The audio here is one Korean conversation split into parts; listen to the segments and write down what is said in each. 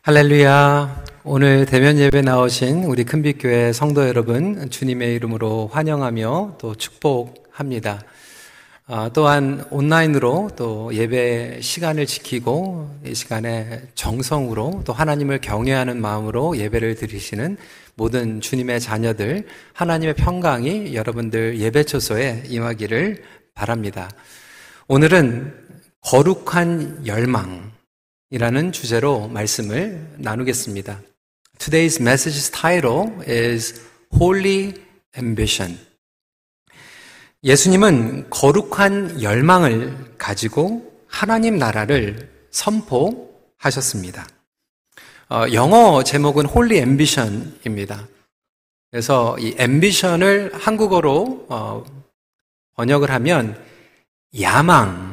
할렐루야. 오늘 대면 예배 나오신 우리 큰빛교회 성도 여러분, 주님의 이름으로 환영하며 또 축복합니다. 아, 또한 온라인으로 또 예배 시간을 지키고 이 시간에 정성으로 또 하나님을 경외하는 마음으로 예배를 드리시는 모든 주님의 자녀들, 하나님의 평강이 여러분들 예배 초소에 임하기를 바랍니다. 오늘은 거룩한 열망 이라는 주제로 말씀을 나누겠습니다. Today's message's title is Holy Ambition. 예수님은 거룩한 열망을 가지고 하나님 나라를 선포하셨습니다. 어, 영어 제목은 Holy Ambition입니다. 그래서 이 ambition을 한국어로 어, 번역을 하면 야망.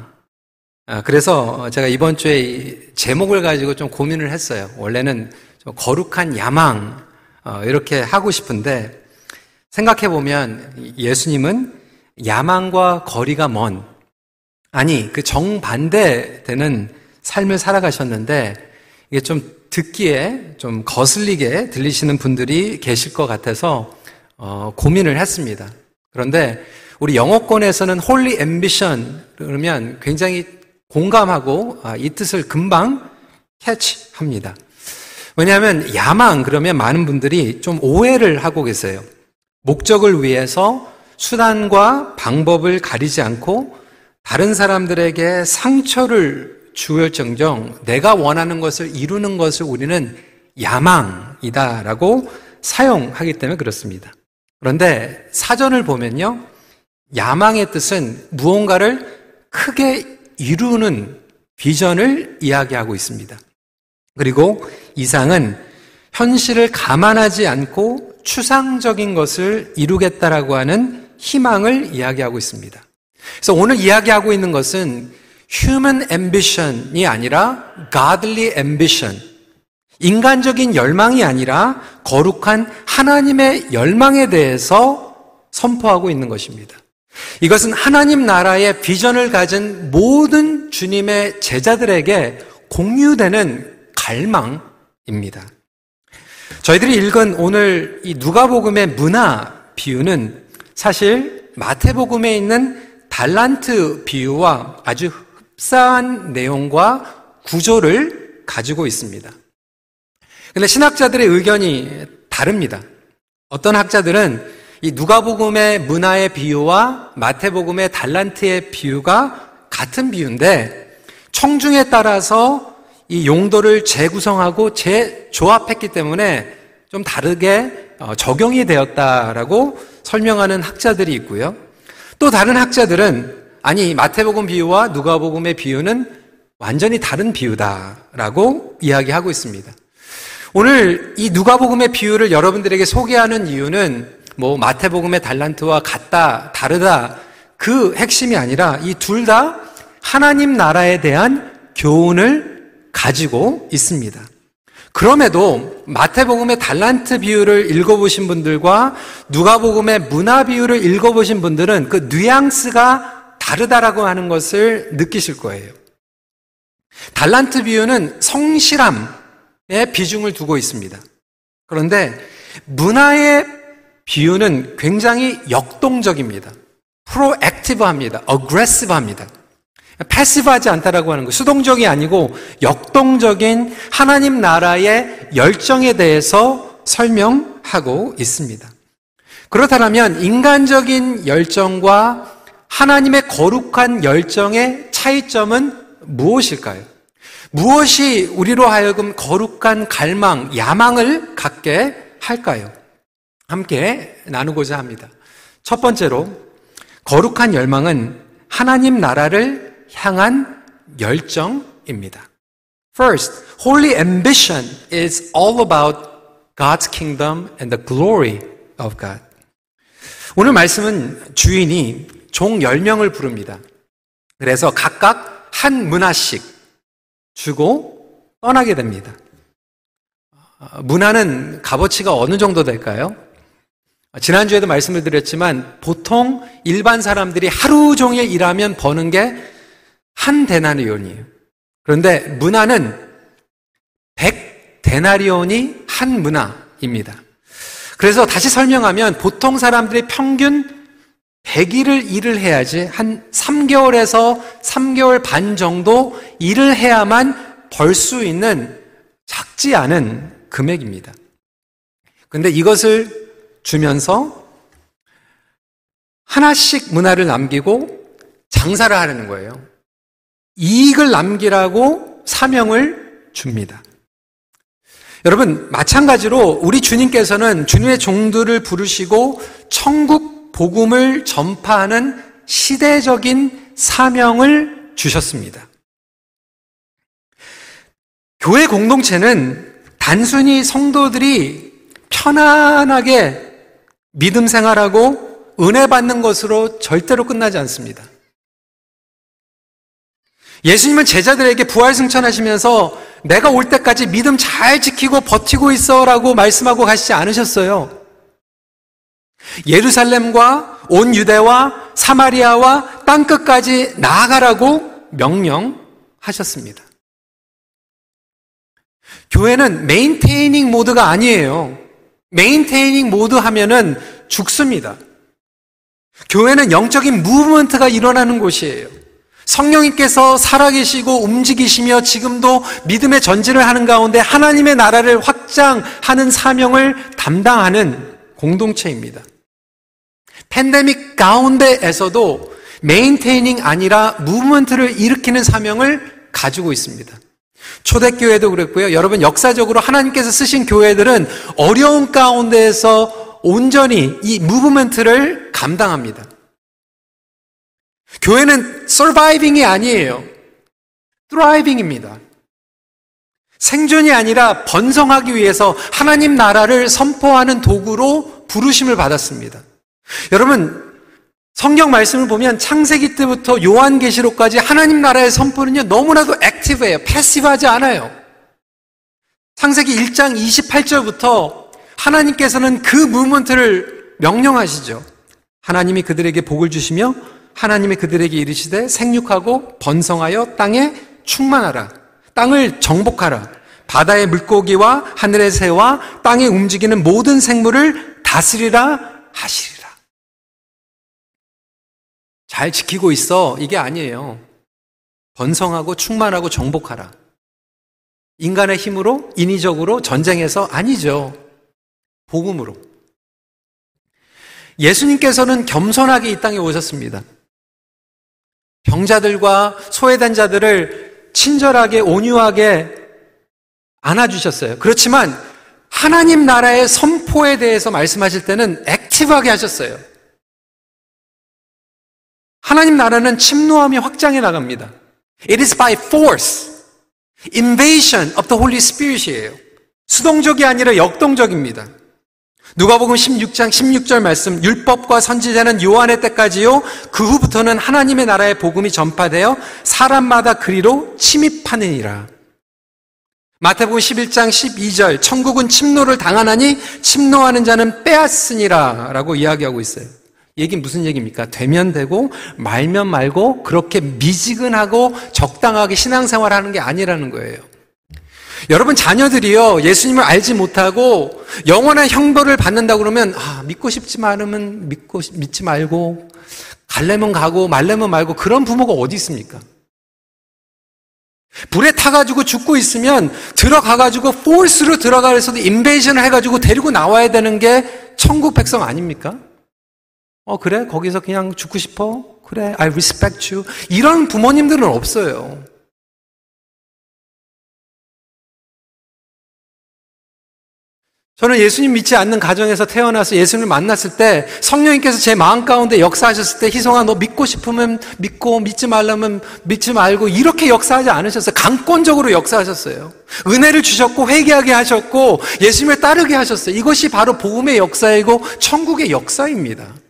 아, 그래서 제가 이번 주에 제목을 가지고 좀 고민을 했어요. 원래는 좀 거룩한 야망 어, 이렇게 하고 싶은데 생각해 보면 예수님은 야망과 거리가 먼 아니 그 정반대 되는 삶을 살아가셨는데 이게 좀 듣기에 좀 거슬리게 들리시는 분들이 계실 것 같아서 어, 고민을 했습니다. 그런데 우리 영어권에서는 holy ambition 그러면 굉장히 공감하고 아, 이 뜻을 금방 캐치합니다. 왜냐하면 야망 그러면 많은 분들이 좀 오해를 하고 계세요. 목적을 위해서 수단과 방법을 가리지 않고 다른 사람들에게 상처를 주을지언정 내가 원하는 것을 이루는 것을 우리는 야망이다라고 사용하기 때문에 그렇습니다. 그런데 사전을 보면요. 야망의 뜻은 무언가를 크게 이루는 비전을 이야기하고 있습니다. 그리고 이상은 현실을 감안하지 않고 추상적인 것을 이루겠다라고 하는 희망을 이야기하고 있습니다. 그래서 오늘 이야기하고 있는 것은 human ambition이 아니라 godly ambition. 인간적인 열망이 아니라 거룩한 하나님의 열망에 대해서 선포하고 있는 것입니다. 이것은 하나님 나라의 비전을 가진 모든 주님의 제자들에게 공유되는 갈망입니다. 저희들이 읽은 오늘 이 누가복음의 문화 비유는 사실 마태복음에 있는 달란트 비유와 아주 흡사한 내용과 구조를 가지고 있습니다. 근데 신학자들의 의견이 다릅니다. 어떤 학자들은 이 누가복음의 문화의 비유와 마태복음의 달란트의 비유가 같은 비유인데 청중에 따라서 이 용도를 재구성하고 재조합했기 때문에 좀 다르게 어, 적용이 되었다라고 설명하는 학자들이 있고요. 또 다른 학자들은 아니 마태복음 비유와 누가복음의 비유는 완전히 다른 비유다라고 이야기하고 있습니다. 오늘 이 누가복음의 비유를 여러분들에게 소개하는 이유는 뭐 마태복음의 달란트와 같다, 다르다 그 핵심이 아니라 이 둘 다 하나님 나라에 대한 교훈을 가지고 있습니다. 그럼에도 마태복음의 달란트 비유를 읽어보신 분들과 누가복음의 문화 비유를 읽어보신 분들은 그 뉘앙스가 다르다라고 하는 것을 느끼실 거예요. 달란트 비유는 성실함에 비중을 두고 있습니다. 그런데 문화의 비유는 굉장히 역동적입니다. 프로액티브합니다. 어그레시브합니다. 패시브하지 않다라고 하는 거. 수동적이 아니고 역동적인 하나님 나라의 열정에 대해서 설명하고 있습니다. 그렇다면 인간적인 열정과 하나님의 거룩한 열정의 차이점은 무엇일까요? 무엇이 우리로 하여금 거룩한 갈망, 야망을 갖게 할까요? 함께 나누고자 합니다. 첫 번째로, 거룩한 열망은 하나님 나라를 향한 열정입니다. First, holy ambition is all about God's kingdom and the glory of God. 오늘 말씀은 주인이 종 10명을 부릅니다. 그래서 각각 한 문화씩 주고 떠나게 됩니다. 문화는 값어치가 어느 정도 될까요? 지난주에도 말씀을 드렸지만 보통 일반 사람들이 하루 종일 일하면 버는 게 한 데나리온이에요. 그런데 문화는 데나리온이 한 문화입니다. 그래서 다시 설명하면 보통 사람들이 평균 100일을 일을 해야지 한 3개월에서 3개월 반 정도 일을 해야만 벌 수 있는 작지 않은 금액입니다. 근데 이것을 주면서 하나씩 문화를 남기고 장사를 하려는 거예요. 이익을 남기라고 사명을 줍니다. 여러분, 마찬가지로 우리 주님께서는 주님의 종들을 부르시고 천국 복음을 전파하는 시대적인 사명을 주셨습니다. 교회 공동체는 단순히 성도들이 편안하게 믿음 생활하고 은혜 받는 것으로 절대로 끝나지 않습니다. 예수님은 제자들에게 부활 승천하시면서 내가 올 때까지 믿음 잘 지키고 버티고 있어 라고 말씀하고 가시지 않으셨어요. 예루살렘과 온 유대와 사마리아와 땅 끝까지 나아가라고 명령하셨습니다. 교회는 maintaining mode가 아니에요. maintaining mode 하면은 죽습니다. 교회는 영적인 movement가 일어나는 곳이에요. 성령님께서 살아계시고 움직이시며 지금도 믿음의 전진을 하는 가운데 하나님의 나라를 확장하는 사명을 담당하는 공동체입니다. 팬데믹 가운데에서도 maintaining 아니라 movement를 일으키는 사명을 가지고 있습니다. 초대교회도 그랬고요. 여러분 역사적으로 하나님께서 쓰신 교회들은 어려운 가운데에서 온전히 이 무브먼트를 감당합니다. 교회는 surviving이 아니에요. thriving입니다. 생존이 아니라 번성하기 위해서 하나님 나라를 선포하는 도구로 부르심을 받았습니다. 여러분, 성경 말씀을 보면 창세기 때부터 요한계시록까지 하나님 나라의 선포는요, 너무나도 액 티브해요. 패시브하지 않아요. 창세기 1장 28절부터 하나님께서는 그 무먼트를 명령하시죠. 하나님이 그들에게 복을 주시며 하나님이 그들에게 이르시되 생육하고 번성하여 땅에 충만하라. 땅을 정복하라. 바다의 물고기와 하늘의 새와 땅에 움직이는 모든 생물을 다스리라 하시리라. 잘 지키고 있어. 이게 아니에요. 번성하고 충만하고 정복하라. 인간의 힘으로, 인위적으로 전쟁해서 아니죠. 복음으로. 예수님께서는 겸손하게 이 땅에 오셨습니다. 병자들과 소외된 자들을 친절하게 온유하게 안아주셨어요. 그렇지만 하나님 나라의 선포에 대해서 말씀하실 때는 액티브하게 하셨어요. 하나님 나라는 침노함이 확장해 나갑니다. It is by force, invasion of the Holy Spirit이에요. 수동적이 아니라 역동적입니다. 누가복음 16장 16절 말씀 율법과 선지자는 요한의 때까지요 그 후부터는 하나님의 나라의 복음이 전파되어 사람마다 그리로 침입하느니라. 마태복음 11장 12절 천국은 침노를 당하나니 침노하는 자는 빼앗으니라라고 이야기하고 있어요. 얘기 무슨 얘기입니까? 되면 되고 말면 말고 그렇게 미지근하고 적당하게 신앙생활하는 게 아니라는 거예요. 여러분 자녀들이요 예수님을 알지 못하고 영원한 형벌을 받는다 그러면 아, 믿고 싶지 않으면 믿고 믿지 말고 갈래면 가고 말래면 말고 그런 부모가 어디 있습니까? 불에 타가지고 죽고 있으면 들어가가지고 포스로 들어가서도 인베이션을 해가지고 데리고 나와야 되는 게 천국 백성 아닙니까? 어 그래 거기서 그냥 죽고 싶어 그래 I respect you 이런 부모님들은 없어요. 저는 예수님 믿지 않는 가정에서 태어나서 예수님을 만났을 때 성령님께서 제 마음 가운데 역사하셨을 때 희성아 너 믿고 싶으면 믿고 믿지 말라면 믿지 말고 이렇게 역사하지 않으셨어요. 강권적으로 역사하셨어요. 은혜를 주셨고 회개하게 하셨고 예수님을 따르게 하셨어요. 이것이 바로 복음의 역사이고 천국의 역사입니다.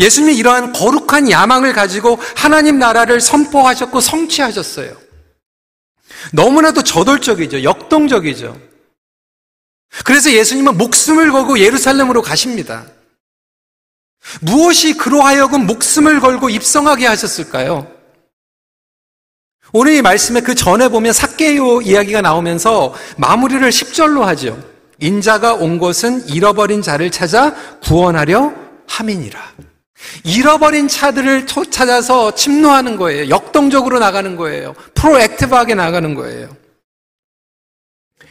예수님이 이러한 거룩한 야망을 가지고 하나님 나라를 선포하셨고 성취하셨어요. 너무나도 저돌적이죠. 역동적이죠. 그래서 예수님은 목숨을 걸고 예루살렘으로 가십니다. 무엇이 그로 하여금 목숨을 걸고 입성하게 하셨을까요? 오늘 이 말씀에 그 전에 보면 사케오 이야기가 나오면서 마무리를 10절로 하죠. 인자가 온 것은 잃어버린 자를 찾아 구원하려 함이니라. 잃어버린 차들을 찾아서 침노하는 거예요. 역동적으로 나가는 거예요. 프로액티브하게 나가는 거예요.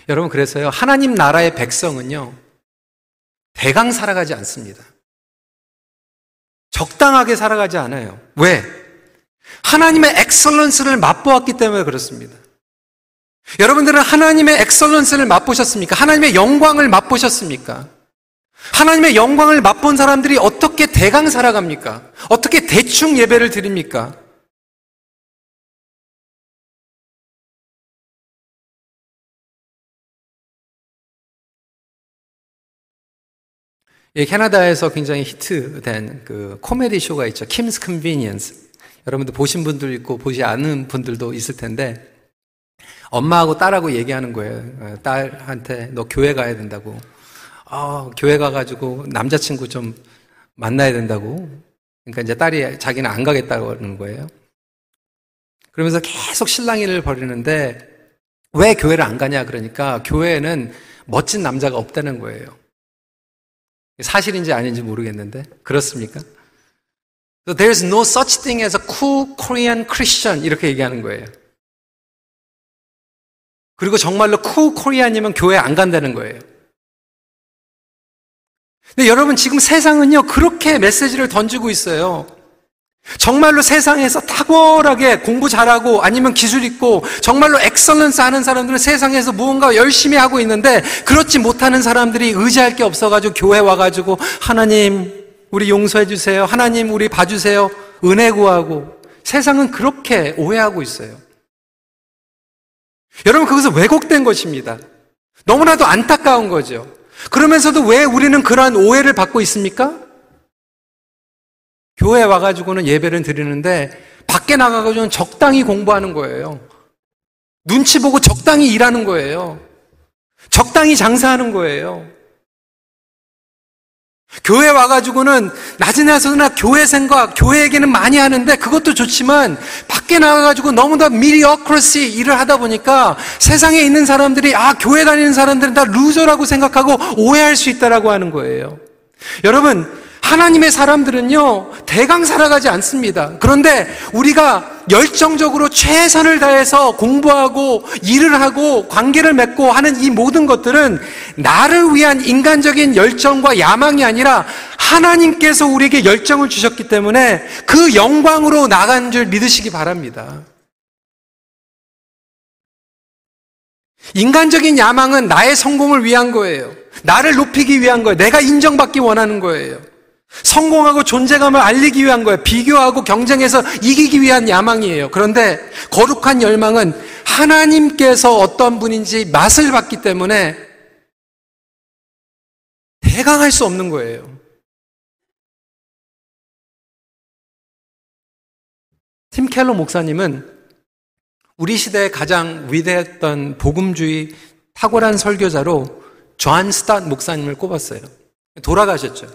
여러분, 그래서요, 하나님 나라의 백성은요, 대강 살아가지 않습니다. 적당하게 살아가지 않아요. 왜? 하나님의 excellence를 맛보았기 때문에 그렇습니다. 여러분들은 하나님의 excellence를 맛보셨습니까? 하나님의 영광을 맛보셨습니까? 하나님의 영광을 맛본 사람들이 어떻게 대강 살아갑니까? 어떻게 대충 예배를 드립니까? 예, 캐나다에서 굉장히 히트된 그 코미디 쇼가 있죠. Kim's Convenience. 여러분들 보신 분들 있고 보지 않은 분들도 있을 텐데 엄마하고 딸하고 얘기하는 거예요. 어, 딸한테 너 교회 가야 된다고. 아, 교회 가가지고 남자친구 좀 만나야 된다고. 그러니까 이제 딸이 자기는 안 가겠다고 하는 거예요. 그러면서 계속 실랑이를 벌이는데 왜 교회를 안 가냐 그러니까 교회에는 멋진 남자가 없다는 거예요. 사실인지 아닌지 모르겠는데 그렇습니까? So there's no such thing as a cool Korean Christian 이렇게 얘기하는 거예요. 그리고 정말로 cool Korean이면 교회 안 간다는 거예요. 근데 여러분 지금 세상은요 그렇게 메시지를 던지고 있어요. 정말로 세상에서 탁월하게 공부 잘하고 아니면 기술 있고 정말로 엑설런스 하는 사람들은 세상에서 무언가 열심히 하고 있는데 그렇지 못하는 사람들이 의지할 게 없어가지고 교회 와가지고 하나님 우리 용서해 주세요. 하나님 우리 봐주세요. 은혜 구하고 세상은 그렇게 오해하고 있어요. 여러분 그것은 왜곡된 것입니다. 너무나도 안타까운 거죠. 그러면서도 왜 우리는 그러한 오해를 받고 있습니까? 교회 와가지고는 예배를 드리는데 밖에 나가가지고는 적당히 공부하는 거예요. 눈치 보고 적당히 일하는 거예요. 적당히 장사하는 거예요. 교회 와가지고는 앉으나 서나 교회 생각, 교회 얘기는 많이 하는데 그것도 좋지만 밖에 나가가지고 너무나 mediocrity 일을 하다 보니까 세상에 있는 사람들이 아, 교회 다니는 사람들은 다 loser라고 생각하고 오해할 수 있다라고 하는 거예요. 여러분, 하나님의 사람들은요, 대강 살아가지 않습니다. 그런데 우리가 열정적으로 최선을 다해서 공부하고 일을 하고 관계를 맺고 하는 이 모든 것들은 나를 위한 인간적인 열정과 야망이 아니라 하나님께서 우리에게 열정을 주셨기 때문에 그 영광으로 나간 줄 믿으시기 바랍니다. 인간적인 야망은 나의 성공을 위한 거예요. 나를 높이기 위한 거예요. 내가 인정받기 원하는 거예요. 성공하고 존재감을 알리기 위한 거예요. 비교하고 경쟁해서 이기기 위한 야망이에요. 그런데 거룩한 열망은 하나님께서 어떤 분인지 맛을 봤기 때문에 대강할 수 없는 거예요. 팀 켈러 목사님은 우리 시대에 가장 위대했던 복음주의 탁월한 설교자로 존 스토트 목사님을 꼽았어요. 돌아가셨죠.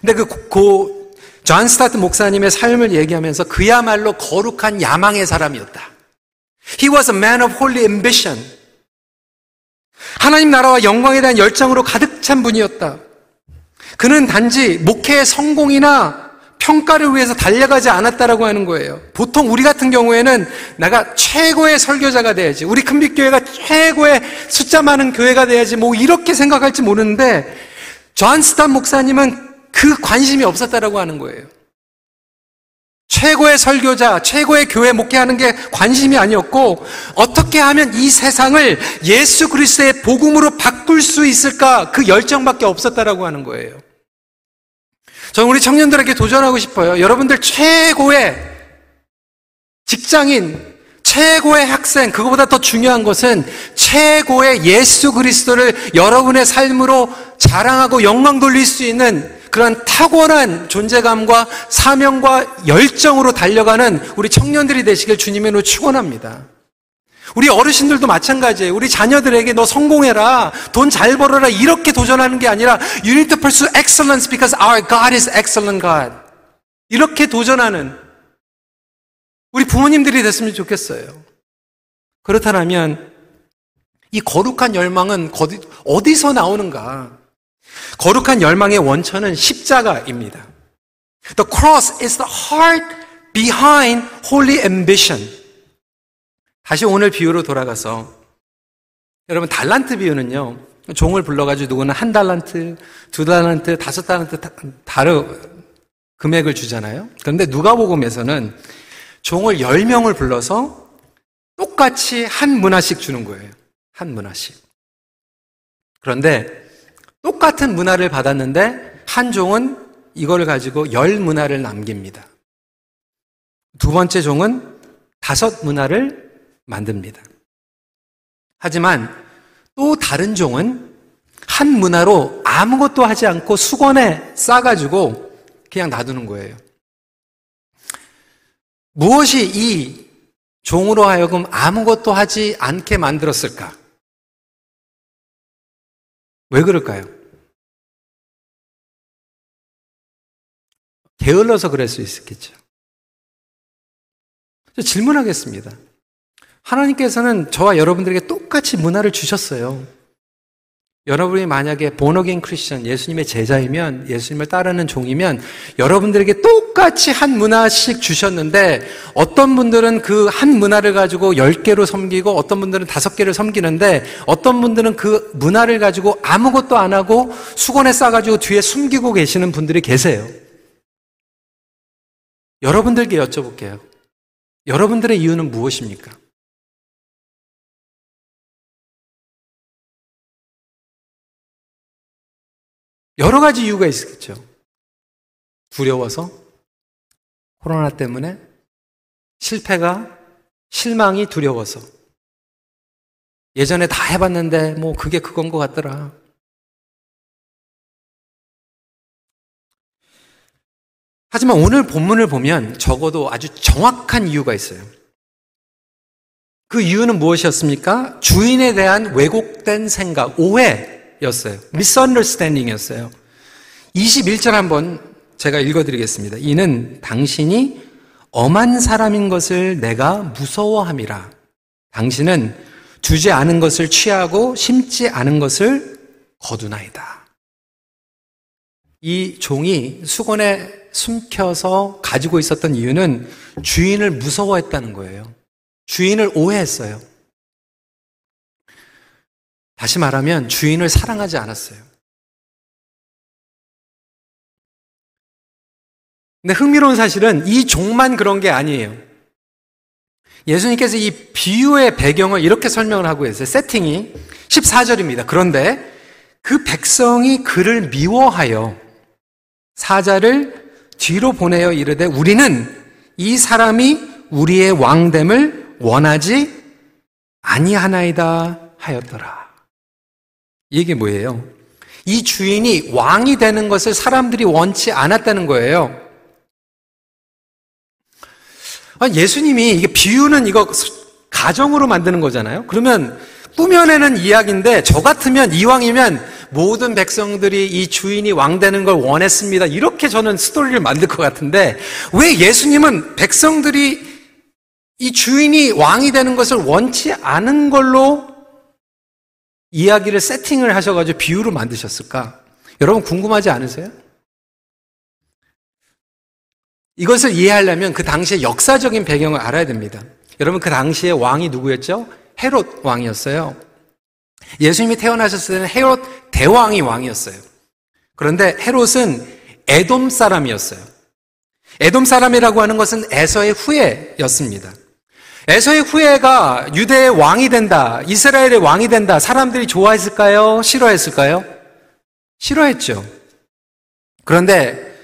근데 그, 그, 존 스토트 목사님의 삶을 얘기하면서 그야말로 거룩한 야망의 사람이었다. He was a man of holy ambition. 하나님 나라와 영광에 대한 열정으로 가득 찬 분이었다. 그는 단지 목회의 성공이나 평가를 위해서 달려가지 않았다라고 하는 거예요. 보통 우리 같은 경우에는 내가 최고의 설교자가 돼야지, 우리 큰빛교회가 최고의 숫자 많은 교회가 돼야지, 뭐 이렇게 생각할지 모르는데, 존 스토트 목사님은 그 관심이 없었다라고 하는 거예요. 최고의 설교자, 최고의 교회 목회하는 게 관심이 아니었고 어떻게 하면 이 세상을 예수 그리스도의 복음으로 바꿀 수 있을까 그 열정밖에 없었다라고 하는 거예요. 저는 우리 청년들에게 도전하고 싶어요. 여러분들 최고의 직장인, 최고의 학생, 그거보다 더 중요한 것은 최고의 예수 그리스도를 여러분의 삶으로 자랑하고 영광 돌릴 수 있는 그런 탁월한 존재감과 사명과 열정으로 달려가는 우리 청년들이 되시길 주님의 축원합니다. 우리 어르신들도 마찬가지예요. 우리 자녀들에게 너 성공해라, 돈 잘 벌어라 이렇게 도전하는 게 아니라 you need to pursue excellence because our God is excellent God. 이렇게 도전하는 우리 부모님들이 됐으면 좋겠어요. 그렇다면 이 거룩한 열망은 어디서 나오는가? 거룩한 열망의 원천은 십자가입니다. The cross is the heart behind holy ambition. 다시 오늘 비유로 돌아가서 여러분 달란트 비유는요. 종을 불러가지고 누구는 한 달란트, 두 달란트, 다섯 달란트 다른 금액을 주잖아요. 그런데 누가복음에서는 종을 열 명을 불러서 똑같이 한 문화씩 주는 거예요. 한 문화씩. 그런데 똑같은 문화를 받았는데 한 종은 이걸 가지고 열 문화를 남깁니다. 두 번째 종은 다섯 문화를 만듭니다. 하지만 또 다른 종은 한 문화로 아무것도 하지 않고 수건에 싸가지고 그냥 놔두는 거예요. 무엇이 이 종으로 하여금 아무것도 하지 않게 만들었을까? 왜 그럴까요? 게을러서 그럴 수 있었겠죠. 질문하겠습니다. 하나님께서는 저와 여러분들에게 똑같이 문화를 주셨어요. 여러분이 만약에 보너겐 크리스천, 예수님의 제자이면, 예수님을 따르는 종이면, 여러분들에게 똑같이 한 문화씩 주셨는데, 어떤 분들은 그 한 문화를 가지고 열 개로 섬기고, 어떤 분들은 다섯 개를 섬기는데, 어떤 분들은 그 문화를 가지고 아무것도 안 하고, 수건에 싸가지고 뒤에 숨기고 계시는 분들이 계세요. 여러분들께 여쭤볼게요. 여러분들의 이유는 무엇입니까? 여러 가지 이유가 있겠죠. 두려워서, 코로나 때문에, 실패가, 실망이 두려워서. 예전에 다 해봤는데, 뭐, 그게 그건 것 같더라. 하지만 오늘 본문을 보면 적어도 아주 정확한 이유가 있어요. 그 이유는 무엇이었습니까? 주인에 대한 왜곡된 생각, 오해, 였어요. misunderstanding이었어요. 21절 한번 제가 읽어드리겠습니다. 이는 당신이 엄한 사람인 것을 내가 무서워함이라. 당신은 주지 않은 것을 취하고 심지 않은 것을 거두나이다. 이 종이 수건에 숨겨서 가지고 있었던 이유는 주인을 무서워했다는 거예요. 주인을 오해했어요. 다시 말하면 주인을 사랑하지 않았어요. 근데 흥미로운 사실은 이 종만 그런 게 아니에요. 예수님께서 이 비유의 배경을 이렇게 설명을 하고 있어요. 세팅이 14절입니다. 그런데 그 백성이 그를 미워하여 사자를 뒤로 보내어 이르되 우리는 이 사람이 우리의 왕됨을 원하지 아니하나이다 하였더라. 이게 뭐예요? 이 주인이 왕이 되는 것을 사람들이 원치 않았다는 거예요. 아, 예수님이 이게 비유는 이거 가정으로 만드는 거잖아요. 그러면 꾸며내는 이야기인데 저 같으면 이왕이면 모든 백성들이 이 주인이 왕 되는 걸 원했습니다. 이렇게 저는 스토리를 만들 것 같은데 왜 예수님은 백성들이 이 주인이 왕이 되는 것을 원치 않은 걸로 이야기를 세팅을 하셔가지고 비유를 만드셨을까? 여러분 궁금하지 않으세요? 이것을 이해하려면 그 당시의 역사적인 배경을 알아야 됩니다. 여러분 그 당시에 왕이 누구였죠? 헤롯 왕이었어요. 예수님이 태어나셨을 때는 헤롯 대왕이 왕이었어요. 그런데 헤롯은 에돔 사람이었어요. 에돔 사람이라고 하는 것은 에서의 후예였습니다. 에서의 후예가 유대의 왕이 된다, 이스라엘의 왕이 된다, 사람들이 좋아했을까요? 싫어했을까요? 싫어했죠. 그런데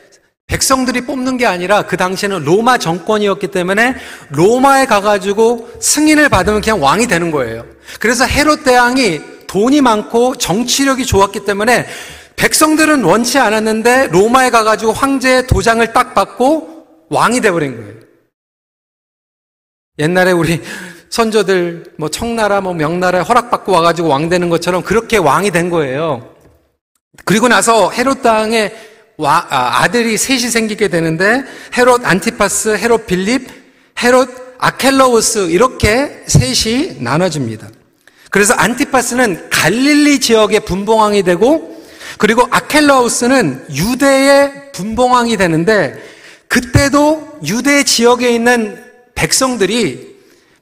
백성들이 뽑는 게 아니라 그 당시에는 로마 정권이었기 때문에 로마에 가가지고 승인을 받으면 그냥 왕이 되는 거예요. 그래서 헤롯 대왕이 돈이 많고 정치력이 좋았기 때문에 백성들은 원치 않았는데 로마에 가가지고 황제의 도장을 딱 받고 왕이 돼버린 거예요. 옛날에 우리 선조들 뭐 청나라 뭐 명나라에 허락받고 와가지고 왕 되는 것처럼 그렇게 왕이 된 거예요. 그리고 나서 헤롯 땅에 아, 아들이 셋이 생기게 되는데 헤롯 안티파스, 헤롯 빌립, 헤롯 아켈러우스 이렇게 셋이 나눠집니다. 그래서 안티파스는 갈릴리 지역의 분봉왕이 되고 그리고 아켈러우스는 유대의 분봉왕이 되는데 그때도 유대 지역에 있는 백성들이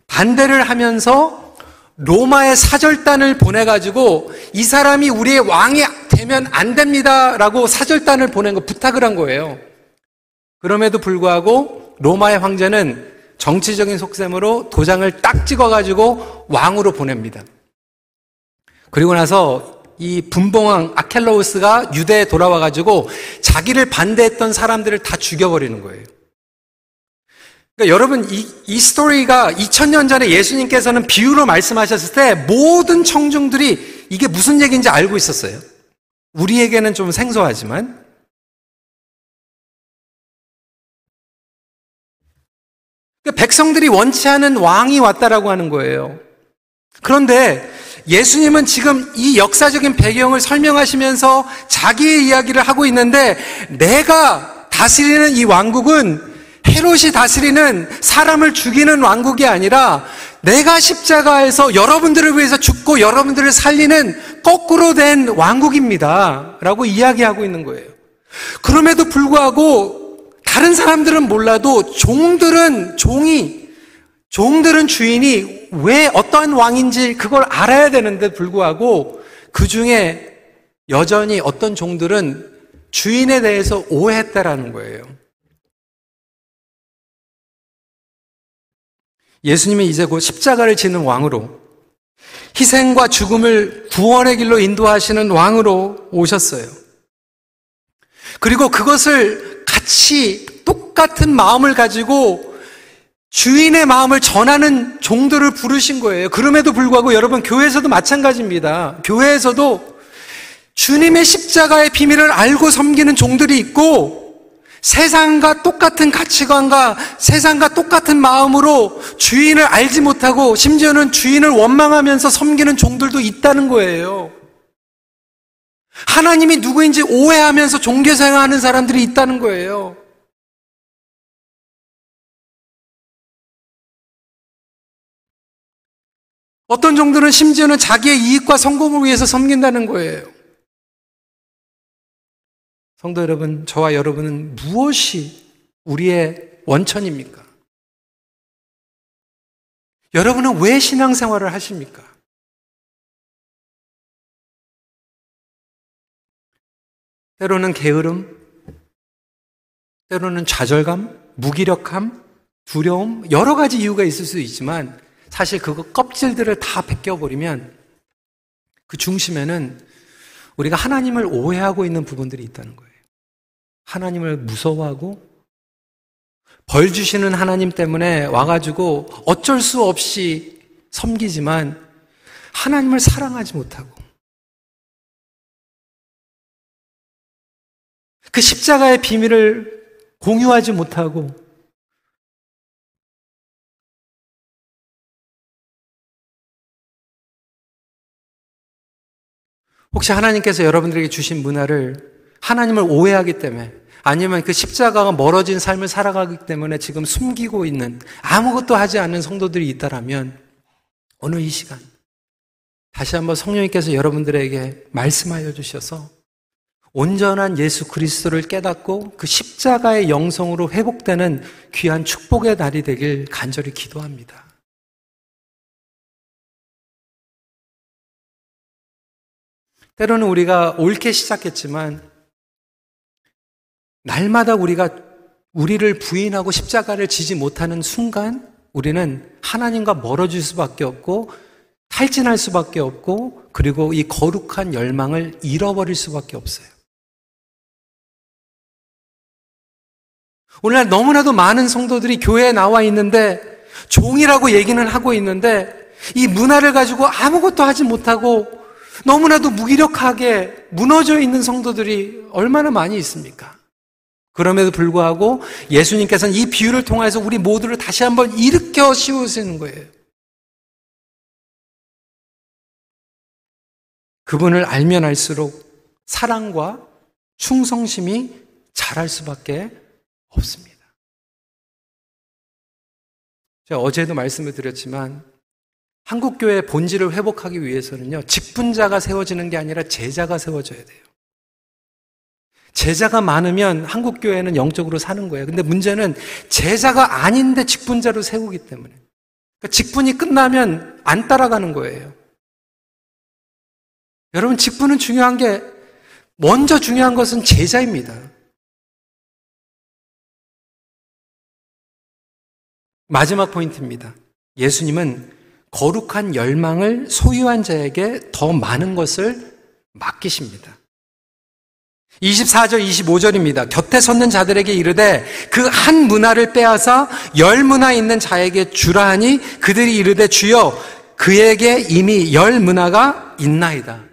반대를 하면서 로마의 사절단을 보내가지고 이 사람이 우리의 왕이 되면 안 됩니다라고 사절단을 보낸 거 부탁을 한 거예요. 그럼에도 불구하고 로마의 황제는 정치적인 속셈으로 도장을 딱 찍어가지고 왕으로 보냅니다. 그리고 나서 이 분봉왕 아켈로우스가 유대에 돌아와가지고 자기를 반대했던 사람들을 다 죽여버리는 거예요. 그러니까 여러분 이, 이 스토리가 2000년 전에 예수님께서는 비유로 말씀하셨을 때 모든 청중들이 이게 무슨 얘기인지 알고 있었어요. 우리에게는 좀 생소하지만 그러니까 백성들이 원치 않은 왕이 왔다라고 하는 거예요. 그런데 예수님은 지금 이 역사적인 배경을 설명하시면서 자기의 이야기를 하고 있는데 내가 다스리는 이 왕국은 헤롯이 다스리는 사람을 죽이는 왕국이 아니라 내가 십자가에서 여러분들을 위해서 죽고 여러분들을 살리는 거꾸로 된 왕국입니다. 라고 이야기하고 있는 거예요. 그럼에도 불구하고 다른 사람들은 몰라도 종들은 종이 종들은 주인이 왜 어떠한 왕인지 그걸 알아야 되는데 불구하고 그 중에 여전히 어떤 종들은 주인에 대해서 오해했다라는 거예요. 예수님이 이제 곧 십자가를 지는 왕으로 희생과 죽음을 구원의 길로 인도하시는 왕으로 오셨어요. 그리고 그것을 같이 똑같은 마음을 가지고 주인의 마음을 전하는 종들을 부르신 거예요. 그럼에도 불구하고 여러분 교회에서도 마찬가지입니다. 교회에서도 주님의 십자가의 비밀을 알고 섬기는 종들이 있고 세상과 똑같은 가치관과 세상과 똑같은 마음으로 주인을 알지 못하고 심지어는 주인을 원망하면서 섬기는 종들도 있다는 거예요. 하나님이 누구인지 오해하면서 종교생활하는 사람들이 있다는 거예요. 어떤 종들은 심지어는 자기의 이익과 성공을 위해서 섬긴다는 거예요. 성도 여러분, 저와 여러분은 무엇이 우리의 원천입니까? 여러분은 왜 신앙생활을 하십니까? 때로는 게으름, 때로는 좌절감, 무기력함, 두려움, 여러 가지 이유가 있을 수 있지만 사실 그거 껍질들을 다 벗겨버리면 그 중심에는 우리가 하나님을 오해하고 있는 부분들이 있다는 거예요. 하나님을 무서워하고 벌 주시는 하나님 때문에 와가지고 어쩔 수 없이 섬기지만 하나님을 사랑하지 못하고 그 십자가의 비밀을 공유하지 못하고 혹시 하나님께서 여러분들에게 주신 문화를 하나님을 오해하기 때문에 아니면 그 십자가가 멀어진 삶을 살아가기 때문에 지금 숨기고 있는 아무것도 하지 않는 성도들이 있다라면 오늘 이 시간 다시 한번 성령님께서 여러분들에게 말씀하여 주셔서 온전한 예수 그리스도를 깨닫고 그 십자가의 영성으로 회복되는 귀한 축복의 날이 되길 간절히 기도합니다. 때로는 우리가 옳게 시작했지만 날마다 우리가 우리를 부인하고 십자가를 지지 못하는 순간 우리는 하나님과 멀어질 수밖에 없고 탈진할 수밖에 없고 그리고 이 거룩한 열망을 잃어버릴 수밖에 없어요. 오늘날 너무나도 많은 성도들이 교회에 나와 있는데 종이라고 얘기는 하고 있는데 이 문화를 가지고 아무것도 하지 못하고 너무나도 무기력하게 무너져 있는 성도들이 얼마나 많이 있습니까? 그럼에도 불구하고 예수님께서는 이 비유를 통해서 우리 모두를 다시 한번 일으켜 씌우시는 거예요. 그분을 알면 알수록 사랑과 충성심이 자랄 수밖에 없습니다. 제가 어제도 말씀을 드렸지만 한국교회 본질을 회복하기 위해서는요, 직분자가 세워지는 게 아니라 제자가 세워져야 돼요. 제자가 많으면 한국 교회는 영적으로 사는 거예요. 근데 문제는 제자가 아닌데 직분자로 세우기 때문에. 그러니까 직분이 끝나면 안 따라가는 거예요. 여러분, 직분은 중요한 게, 먼저 중요한 것은 제자입니다. 마지막 포인트입니다. 예수님은 거룩한 열망을 소유한 자에게 더 많은 것을 맡기십니다. 24절, 25절입니다. 곁에 섰는 자들에게 이르되 그 한 문화를 빼앗아 열 문화 있는 자에게 주라 하니 그들이 이르되 주여 그에게 이미 열 문화가 있나이다.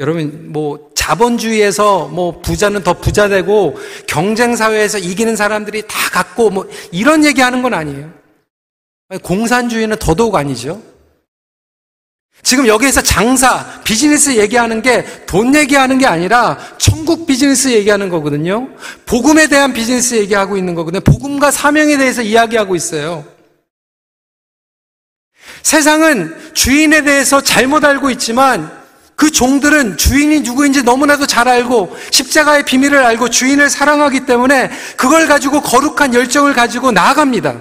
여러분, 뭐, 자본주의에서 뭐 부자는 더 부자 되고 경쟁사회에서 이기는 사람들이 다 갖고 뭐 이런 얘기 하는 건 아니에요. 공산주의는 더더욱 아니죠. 지금 여기에서 장사, 비즈니스 얘기하는 게 돈 얘기하는 게 아니라 천국 비즈니스 얘기하는 거거든요. 복음에 대한 비즈니스 얘기하고 있는 거거든요. 복음과 사명에 대해서 이야기하고 있어요. 세상은 주인에 대해서 잘못 알고 있지만 그 종들은 주인이 누구인지 너무나도 잘 알고 십자가의 비밀을 알고 주인을 사랑하기 때문에 그걸 가지고 거룩한 열정을 가지고 나아갑니다.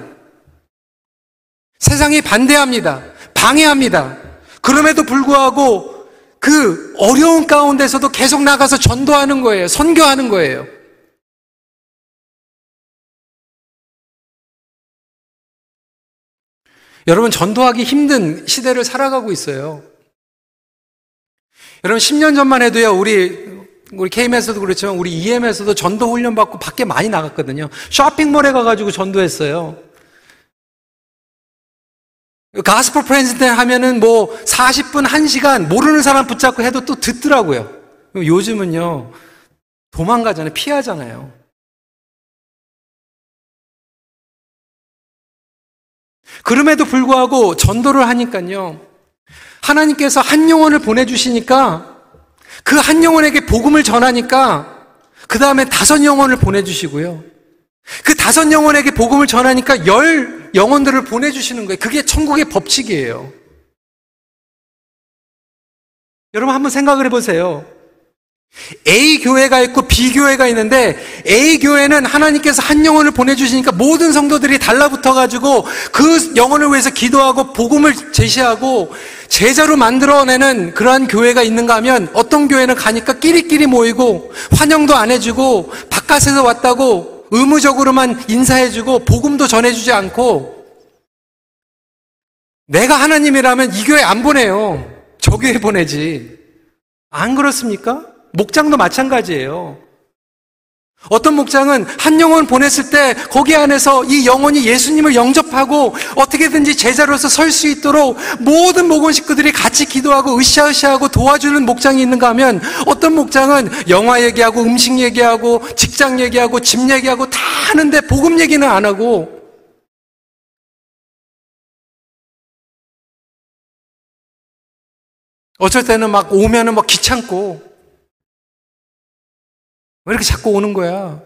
세상이 반대합니다. 방해합니다. 그럼에도 불구하고 그 어려운 가운데서도 계속 나가서 전도하는 거예요. 선교하는 거예요. 여러분, 전도하기 힘든 시대를 살아가고 있어요. 여러분 10년 전만 해도요 우리 우리 KM에서도 그렇지만 우리 EM에서도 전도 훈련 받고 밖에 많이 나갔거든요. 쇼핑몰에 가가지고 전도했어요. 가스퍼 프렌즈 하면은 뭐 40분, 1시간 모르는 사람 붙잡고 해도 또 듣더라고요. 요즘은요, 도망가잖아요. 피하잖아요. 그럼에도 불구하고 전도를 하니까요, 하나님께서 한 영혼을 보내주시니까 그 한 영혼에게 복음을 전하니까 그 다음에 다섯 영혼을 보내주시고요. 그 다섯 영혼에게 복음을 전하니까 열 영혼들을 보내주시는 거예요. 그게 천국의 법칙이에요. 여러분 한번 생각을 해보세요. A 교회가 있고 B 교회가 있는데 A 교회는 하나님께서 한 영혼을 보내주시니까 모든 성도들이 달라붙어 가지고 그 영혼을 위해서 기도하고 복음을 제시하고 제자로 만들어내는 그러한 교회가 있는가 하면 어떤 교회는 가니까 끼리끼리 모이고 환영도 안 해주고 바깥에서 왔다고 의무적으로만 인사해주고 복음도 전해주지 않고 내가 하나님이라면 이 교회 안 보내요. 저 교회 보내지. 안 그렇습니까? 목장도 마찬가지예요. 어떤 목장은 한 영혼 보냈을 때 거기 안에서 이 영혼이 예수님을 영접하고 어떻게든지 제자로서 설 수 있도록 모든 목원 식구들이 같이 기도하고 으쌰으쌰하고 도와주는 목장이 있는가 하면 어떤 목장은 영화 얘기하고 음식 얘기하고 직장 얘기하고 집 얘기하고 다 하는데 복음 얘기는 안 하고 어쩔 때는 막 오면은 막 귀찮고 왜 이렇게 자꾸 오는 거야?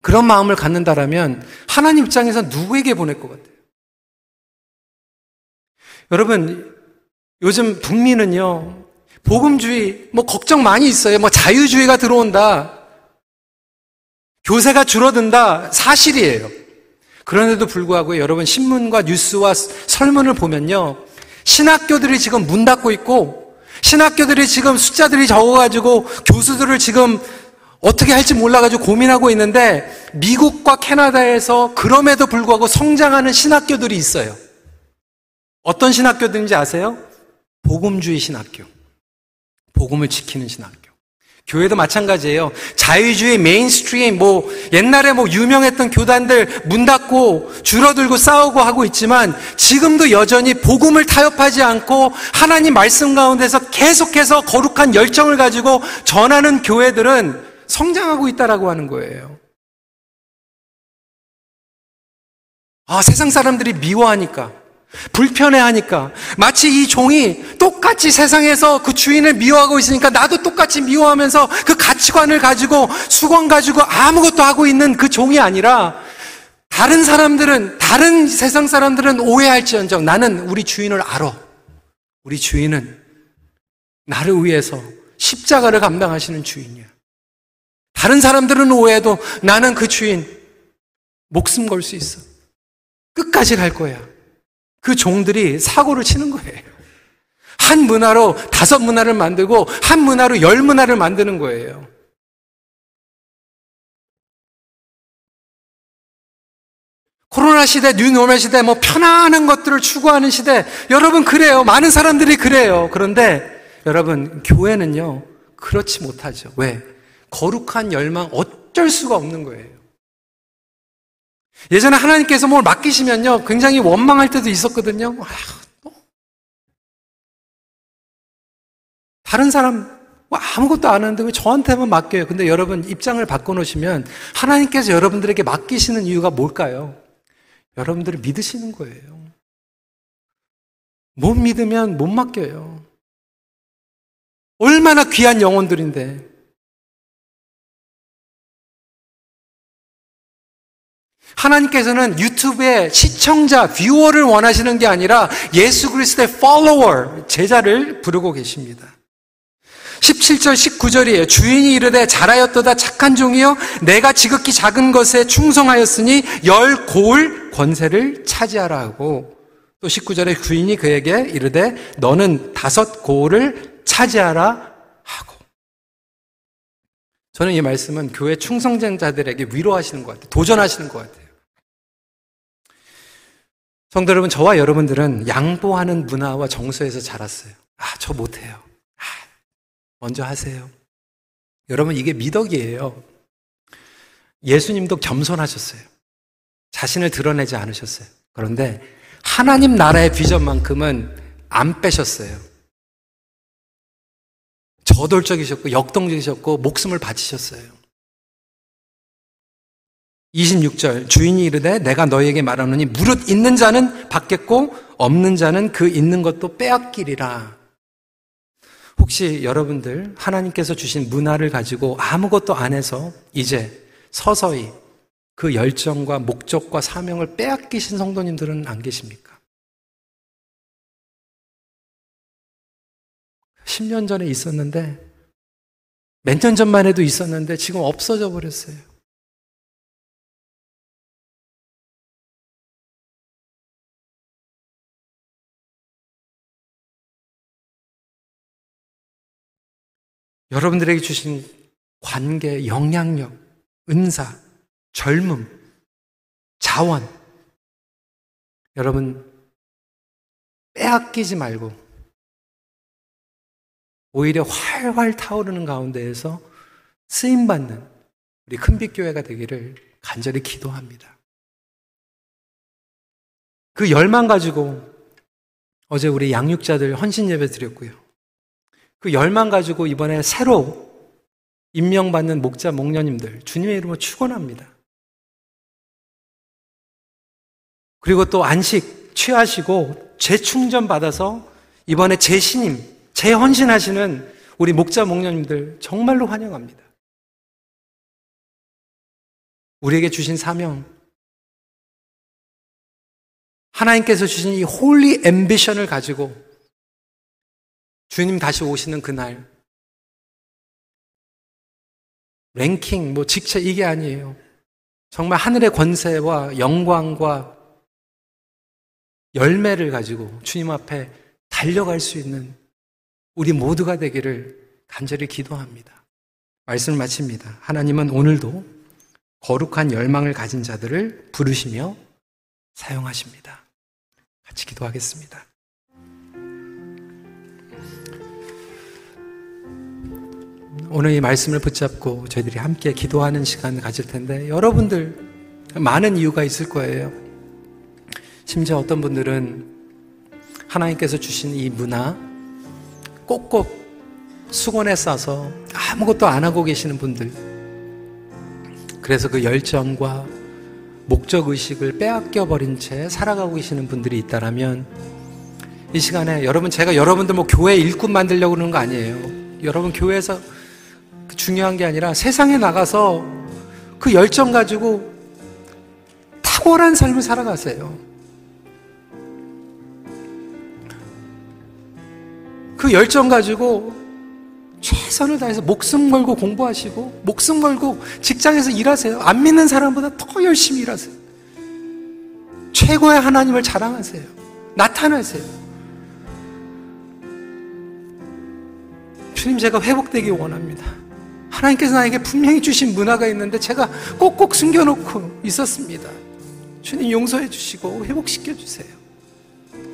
그런 마음을 갖는다라면 하나님 입장에서 누구에게 보낼 것 같아요? 여러분, 요즘 북미는요, 복음주의, 뭐 걱정 많이 있어요. 뭐 자유주의가 들어온다. 교세가 줄어든다. 사실이에요. 그런데도 불구하고 여러분 신문과 뉴스와 설문을 보면요. 신학교들이 지금 문 닫고 있고, 신학교들이 지금 숫자들이 적어가지고 교수들을 지금 어떻게 할지 몰라가지고 고민하고 있는데 미국과 캐나다에서 그럼에도 불구하고 성장하는 신학교들이 있어요. 어떤 신학교들인지 아세요? 복음주의 신학교. 복음을 지키는 신학교. 교회도 마찬가지예요. 자유주의 mainstream, 뭐, 옛날에 뭐 유명했던 교단들 문 닫고 줄어들고 싸우고 하고 있지만 지금도 여전히 복음을 타협하지 않고 하나님 말씀 가운데서 계속해서 거룩한 열정을 가지고 전하는 교회들은 성장하고 있다라고 하는 거예요. 아, 세상 사람들이 미워하니까, 불편해하니까, 마치 이 종이 똑같이 세상에서 그 주인을 미워하고 있으니까 나도 똑같이 미워하면서 그 가치관을 가지고 수건 가지고 아무것도 하고 있는 그 종이 아니라 다른 사람들은, 다른 세상 사람들은 오해할지언정 나는 우리 주인을 알아. 우리 주인은 나를 위해서 십자가를 감당하시는 주인이야. 다른 사람들은 오해해도 나는 그 주인 목숨 걸 수 있어. 끝까지 갈 거야. 그 종들이 사고를 치는 거예요. 한 문화로 다섯 문화를 만들고 한 문화로 열 문화를 만드는 거예요. 코로나 시대, 뉴노멀 시대, 뭐 편안한 것들을 추구하는 시대, 여러분 그래요. 많은 사람들이 그래요. 그런데 여러분 교회는요 그렇지 못하죠. 왜? 거룩한 열망 어쩔 수가 없는 거예요. 예전에 하나님께서 뭘 맡기시면요 굉장히 원망할 때도 있었거든요. 다른 사람 뭐 아무것도 안 하는데 왜 저한테만 맡겨요? 근데 여러분 입장을 바꿔놓으시면 하나님께서 여러분들에게 맡기시는 이유가 뭘까요? 여러분들을 믿으시는 거예요. 못 믿으면 못 맡겨요. 얼마나 귀한 영혼들인데. 하나님께서는 유튜브의 시청자, 뷰어를 원하시는 게 아니라 예수 그리스도의 follower, 제자를 부르고 계십니다. 17절 19절이에요. 주인이 이르되 잘하였도다 착한 종이여 내가 지극히 작은 것에 충성하였으니 열 고을 권세를 차지하라 하고 또 19절에 주인이 그에게 이르되 너는 다섯 고을을 차지하라 하고 저는 이 말씀은 교회 충성자들에게 위로하시는 것 같아요. 도전하시는 것 같아요. 성도 여러분, 저와 여러분들은 양보하는 문화와 정서에서 자랐어요. 아, 저 못해요. 먼저 하세요. 여러분, 이게 미덕이에요. 예수님도 겸손하셨어요. 자신을 드러내지 않으셨어요. 그런데 하나님 나라의 비전만큼은 안 빼셨어요. 저돌적이셨고, 역동적이셨고, 목숨을 바치셨어요. 26절, 주인이 이르되 내가 너에게 말하노니 무릇 있는 자는 받겠고, 없는 자는 그 있는 것도 빼앗기리라. 혹시 여러분들 하나님께서 주신 문화를 가지고 아무것도 안 해서 이제 서서히 그 열정과 목적과 사명을 빼앗기신 성도님들은 안 계십니까? 10년 전에 있었는데, 몇 년 전만 해도 있었는데 지금 없어져 버렸어요. 여러분들에게 주신 관계, 영향력, 은사, 젊음, 자원. 여러분, 빼앗기지 말고, 오히려 활활 타오르는 가운데에서 쓰임받는 우리 큰빛교회가 되기를 간절히 기도합니다. 그 열망 가지고 어제 우리 양육자들 헌신 예배 드렸고요. 그 열망 가지고 이번에 새로 임명받는 목자, 목녀님들 주님의 이름으로 축원합니다. 그리고 또 안식 취하시고 재충전 받아서 이번에 재신임, 재헌신하시는 우리 목자, 목녀님들 정말로 환영합니다. 우리에게 주신 사명, 하나님께서 주신 이 holy ambition을 가지고 주님 다시 오시는 그날 랭킹, 뭐 직책 이게 아니에요. 정말 하늘의 권세와 영광과 열매를 가지고 주님 앞에 달려갈 수 있는 우리 모두가 되기를 간절히 기도합니다. 말씀을 마칩니다. 하나님은 오늘도 거룩한 열망을 가진 자들을 부르시며 사용하십니다. 같이 기도하겠습니다. 오늘 이 말씀을 붙잡고 저희들이 함께 기도하는 시간을 가질 텐데 여러분들 많은 이유가 있을 거예요. 심지어 어떤 분들은 하나님께서 주신 이 문화 꼭꼭 수건에 싸서 아무것도 안 하고 계시는 분들 그래서 그 열정과 목적 의식을 빼앗겨 버린 채 살아가고 계시는 분들이 있다라면 이 시간에 여러분 제가 여러분들 뭐 교회 일꾼 만들려고 그러는 거 아니에요. 여러분 교회에서 중요한 게 아니라 세상에 나가서 그 열정 가지고 탁월한 삶을 살아가세요. 그 열정 가지고 최선을 다해서 목숨 걸고 공부하시고 목숨 걸고 직장에서 일하세요. 안 믿는 사람보다 더 열심히 일하세요. 최고의 하나님을 자랑하세요. 나타내세요. 주님 제가 회복되기 원합니다. 하나님께서 나에게 분명히 주신 문화가 있는데 제가 꼭꼭 숨겨놓고 있었습니다. 주님 용서해 주시고 회복시켜 주세요.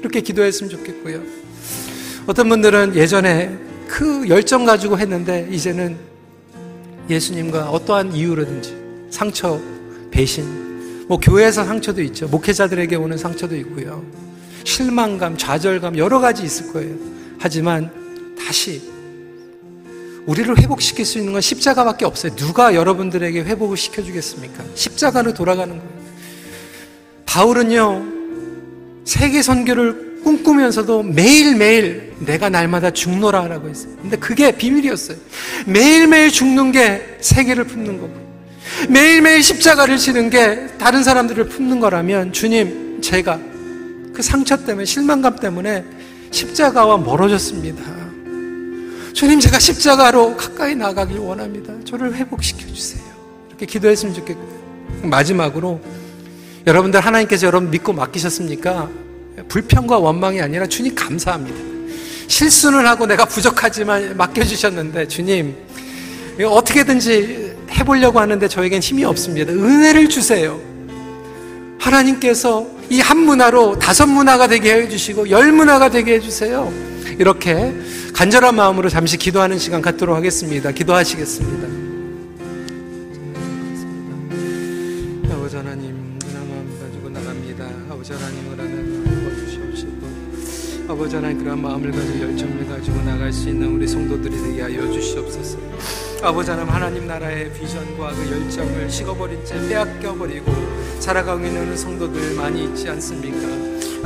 이렇게 기도했으면 좋겠고요. 어떤 분들은 예전에 그 열정 가지고 했는데 이제는 예수님과 어떠한 이유로든지 상처, 배신, 뭐 교회에서 상처도 있죠. 목회자들에게 오는 상처도 있고요. 실망감, 좌절감 여러 가지 있을 거예요. 하지만 다시 우리를 회복시킬 수 있는 건 십자가밖에 없어요. 누가 여러분들에게 회복을 시켜주겠습니까? 십자가로 돌아가는 거예요. 바울은요, 세계 선교를 꿈꾸면서도 매일매일 내가 날마다 죽노라 라고 했어요. 근데 그게 비밀이었어요. 매일매일 죽는 게 세계를 품는 거고, 매일매일 십자가를 지는 게 다른 사람들을 품는 거라면 주님, 제가 그 상처 때문에, 실망감 때문에 십자가와 멀어졌습니다. 주님 제가 십자가로 가까이 나가길 원합니다. 저를 회복시켜 주세요. 이렇게 기도했으면 좋겠고요. 마지막으로 여러분들 하나님께서 여러분 믿고 맡기셨습니까? 불평과 원망이 아니라 주님 감사합니다. 실수는 하고 내가 부족하지만 맡겨주셨는데 주님 어떻게든지 해보려고 하는데 저에겐 힘이 없습니다. 은혜를 주세요. 하나님께서 이 한 문화로 다섯 문화가 되게 해주시고 열 문화가 되게 해주세요. 이렇게 간절한 마음으로 잠시 기도하는 시간 갖도록 하겠습니다. 기도하시겠습니다. 아버지 하나님, 그런 마음을 가지고 열정을 가지고 나갈 수 있는 우리 성도들이 되게 하여 주시옵소서. 아버지 하나님 하나님 나라의 비전과 그 열정을 식어버린 채 빼앗겨버리고 살아가고 있는 성도들 많이 있지 않습니까?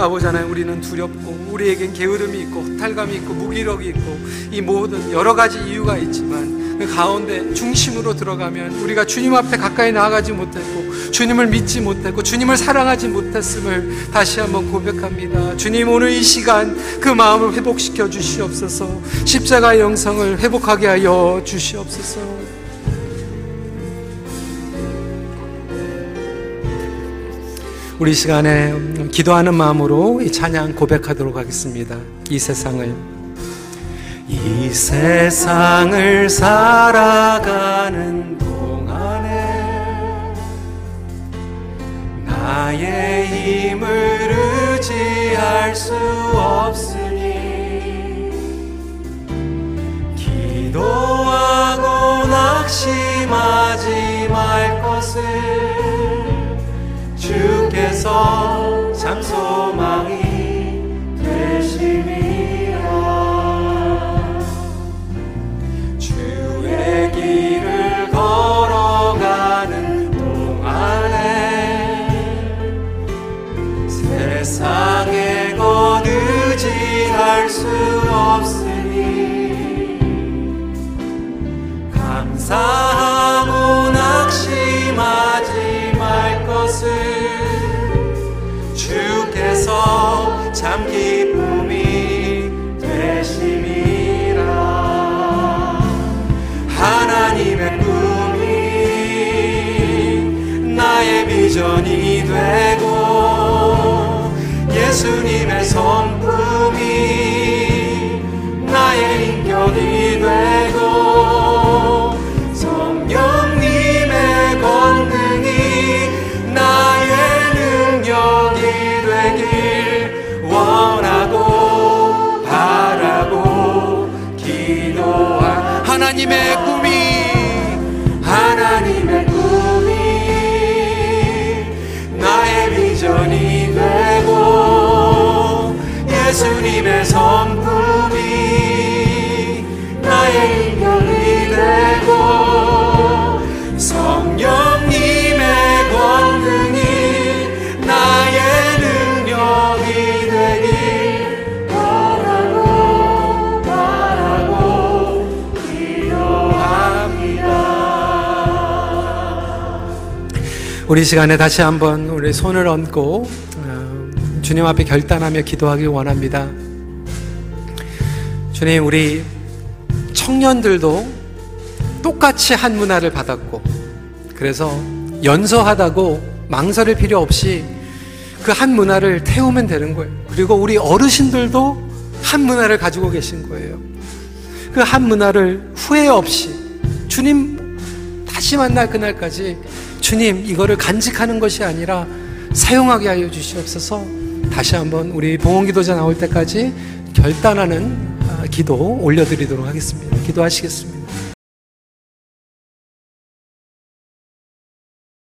아버지 하나님 우리는 두렵고 우리에겐 게으름이 있고 허탈감이 있고 무기력이 있고 이 모든 여러 가지 이유가 있지만 그 가운데 중심으로 들어가면 우리가 주님 앞에 가까이 나아가지 못했고 주님을 믿지 못했고 주님을 사랑하지 못했음을 다시 한번 고백합니다. 주님 오늘 이 시간 그 마음을 회복시켜 주시옵소서. 십자가의 영성을 회복하게 하여 주시옵소서. 우리 시간에 기도하는 마음으로 이 찬양 고백하도록 하겠습니다. 이 세상을 이 세상을 살아가는 동안에 나의 힘을 의지할 수 없으니 기도하고 낙심하지 말 것을 주께서 참 소망이 되심이라. 주의 길을 걸어가는 동안에 세상에 것 의지할 수 없으니 감사 예수님의 성품이 나의 인격이 되 우리 시간에 다시 한번 우리 손을 얹고 어, 주님 앞에 결단하며 기도하기 원합니다. 주님, 우리 청년들도 똑같이 한 문화를 받았고, 그래서 연소하다고 망설일 필요 없이 그 한 문화를 태우면 되는 거예요. 그리고 우리 어르신들도 한 문화를 가지고 계신 거예요. 그 한 문화를 후회 없이 주님 다시 만날 그날까지 주님 이거를 간직하는 것이 아니라 사용하게 하여 주시옵소서 다시 한번 우리 봉헌 기도자 나올 때까지 결단하는 아, 기도 올려드리도록 하겠습니다. 기도하시겠습니다.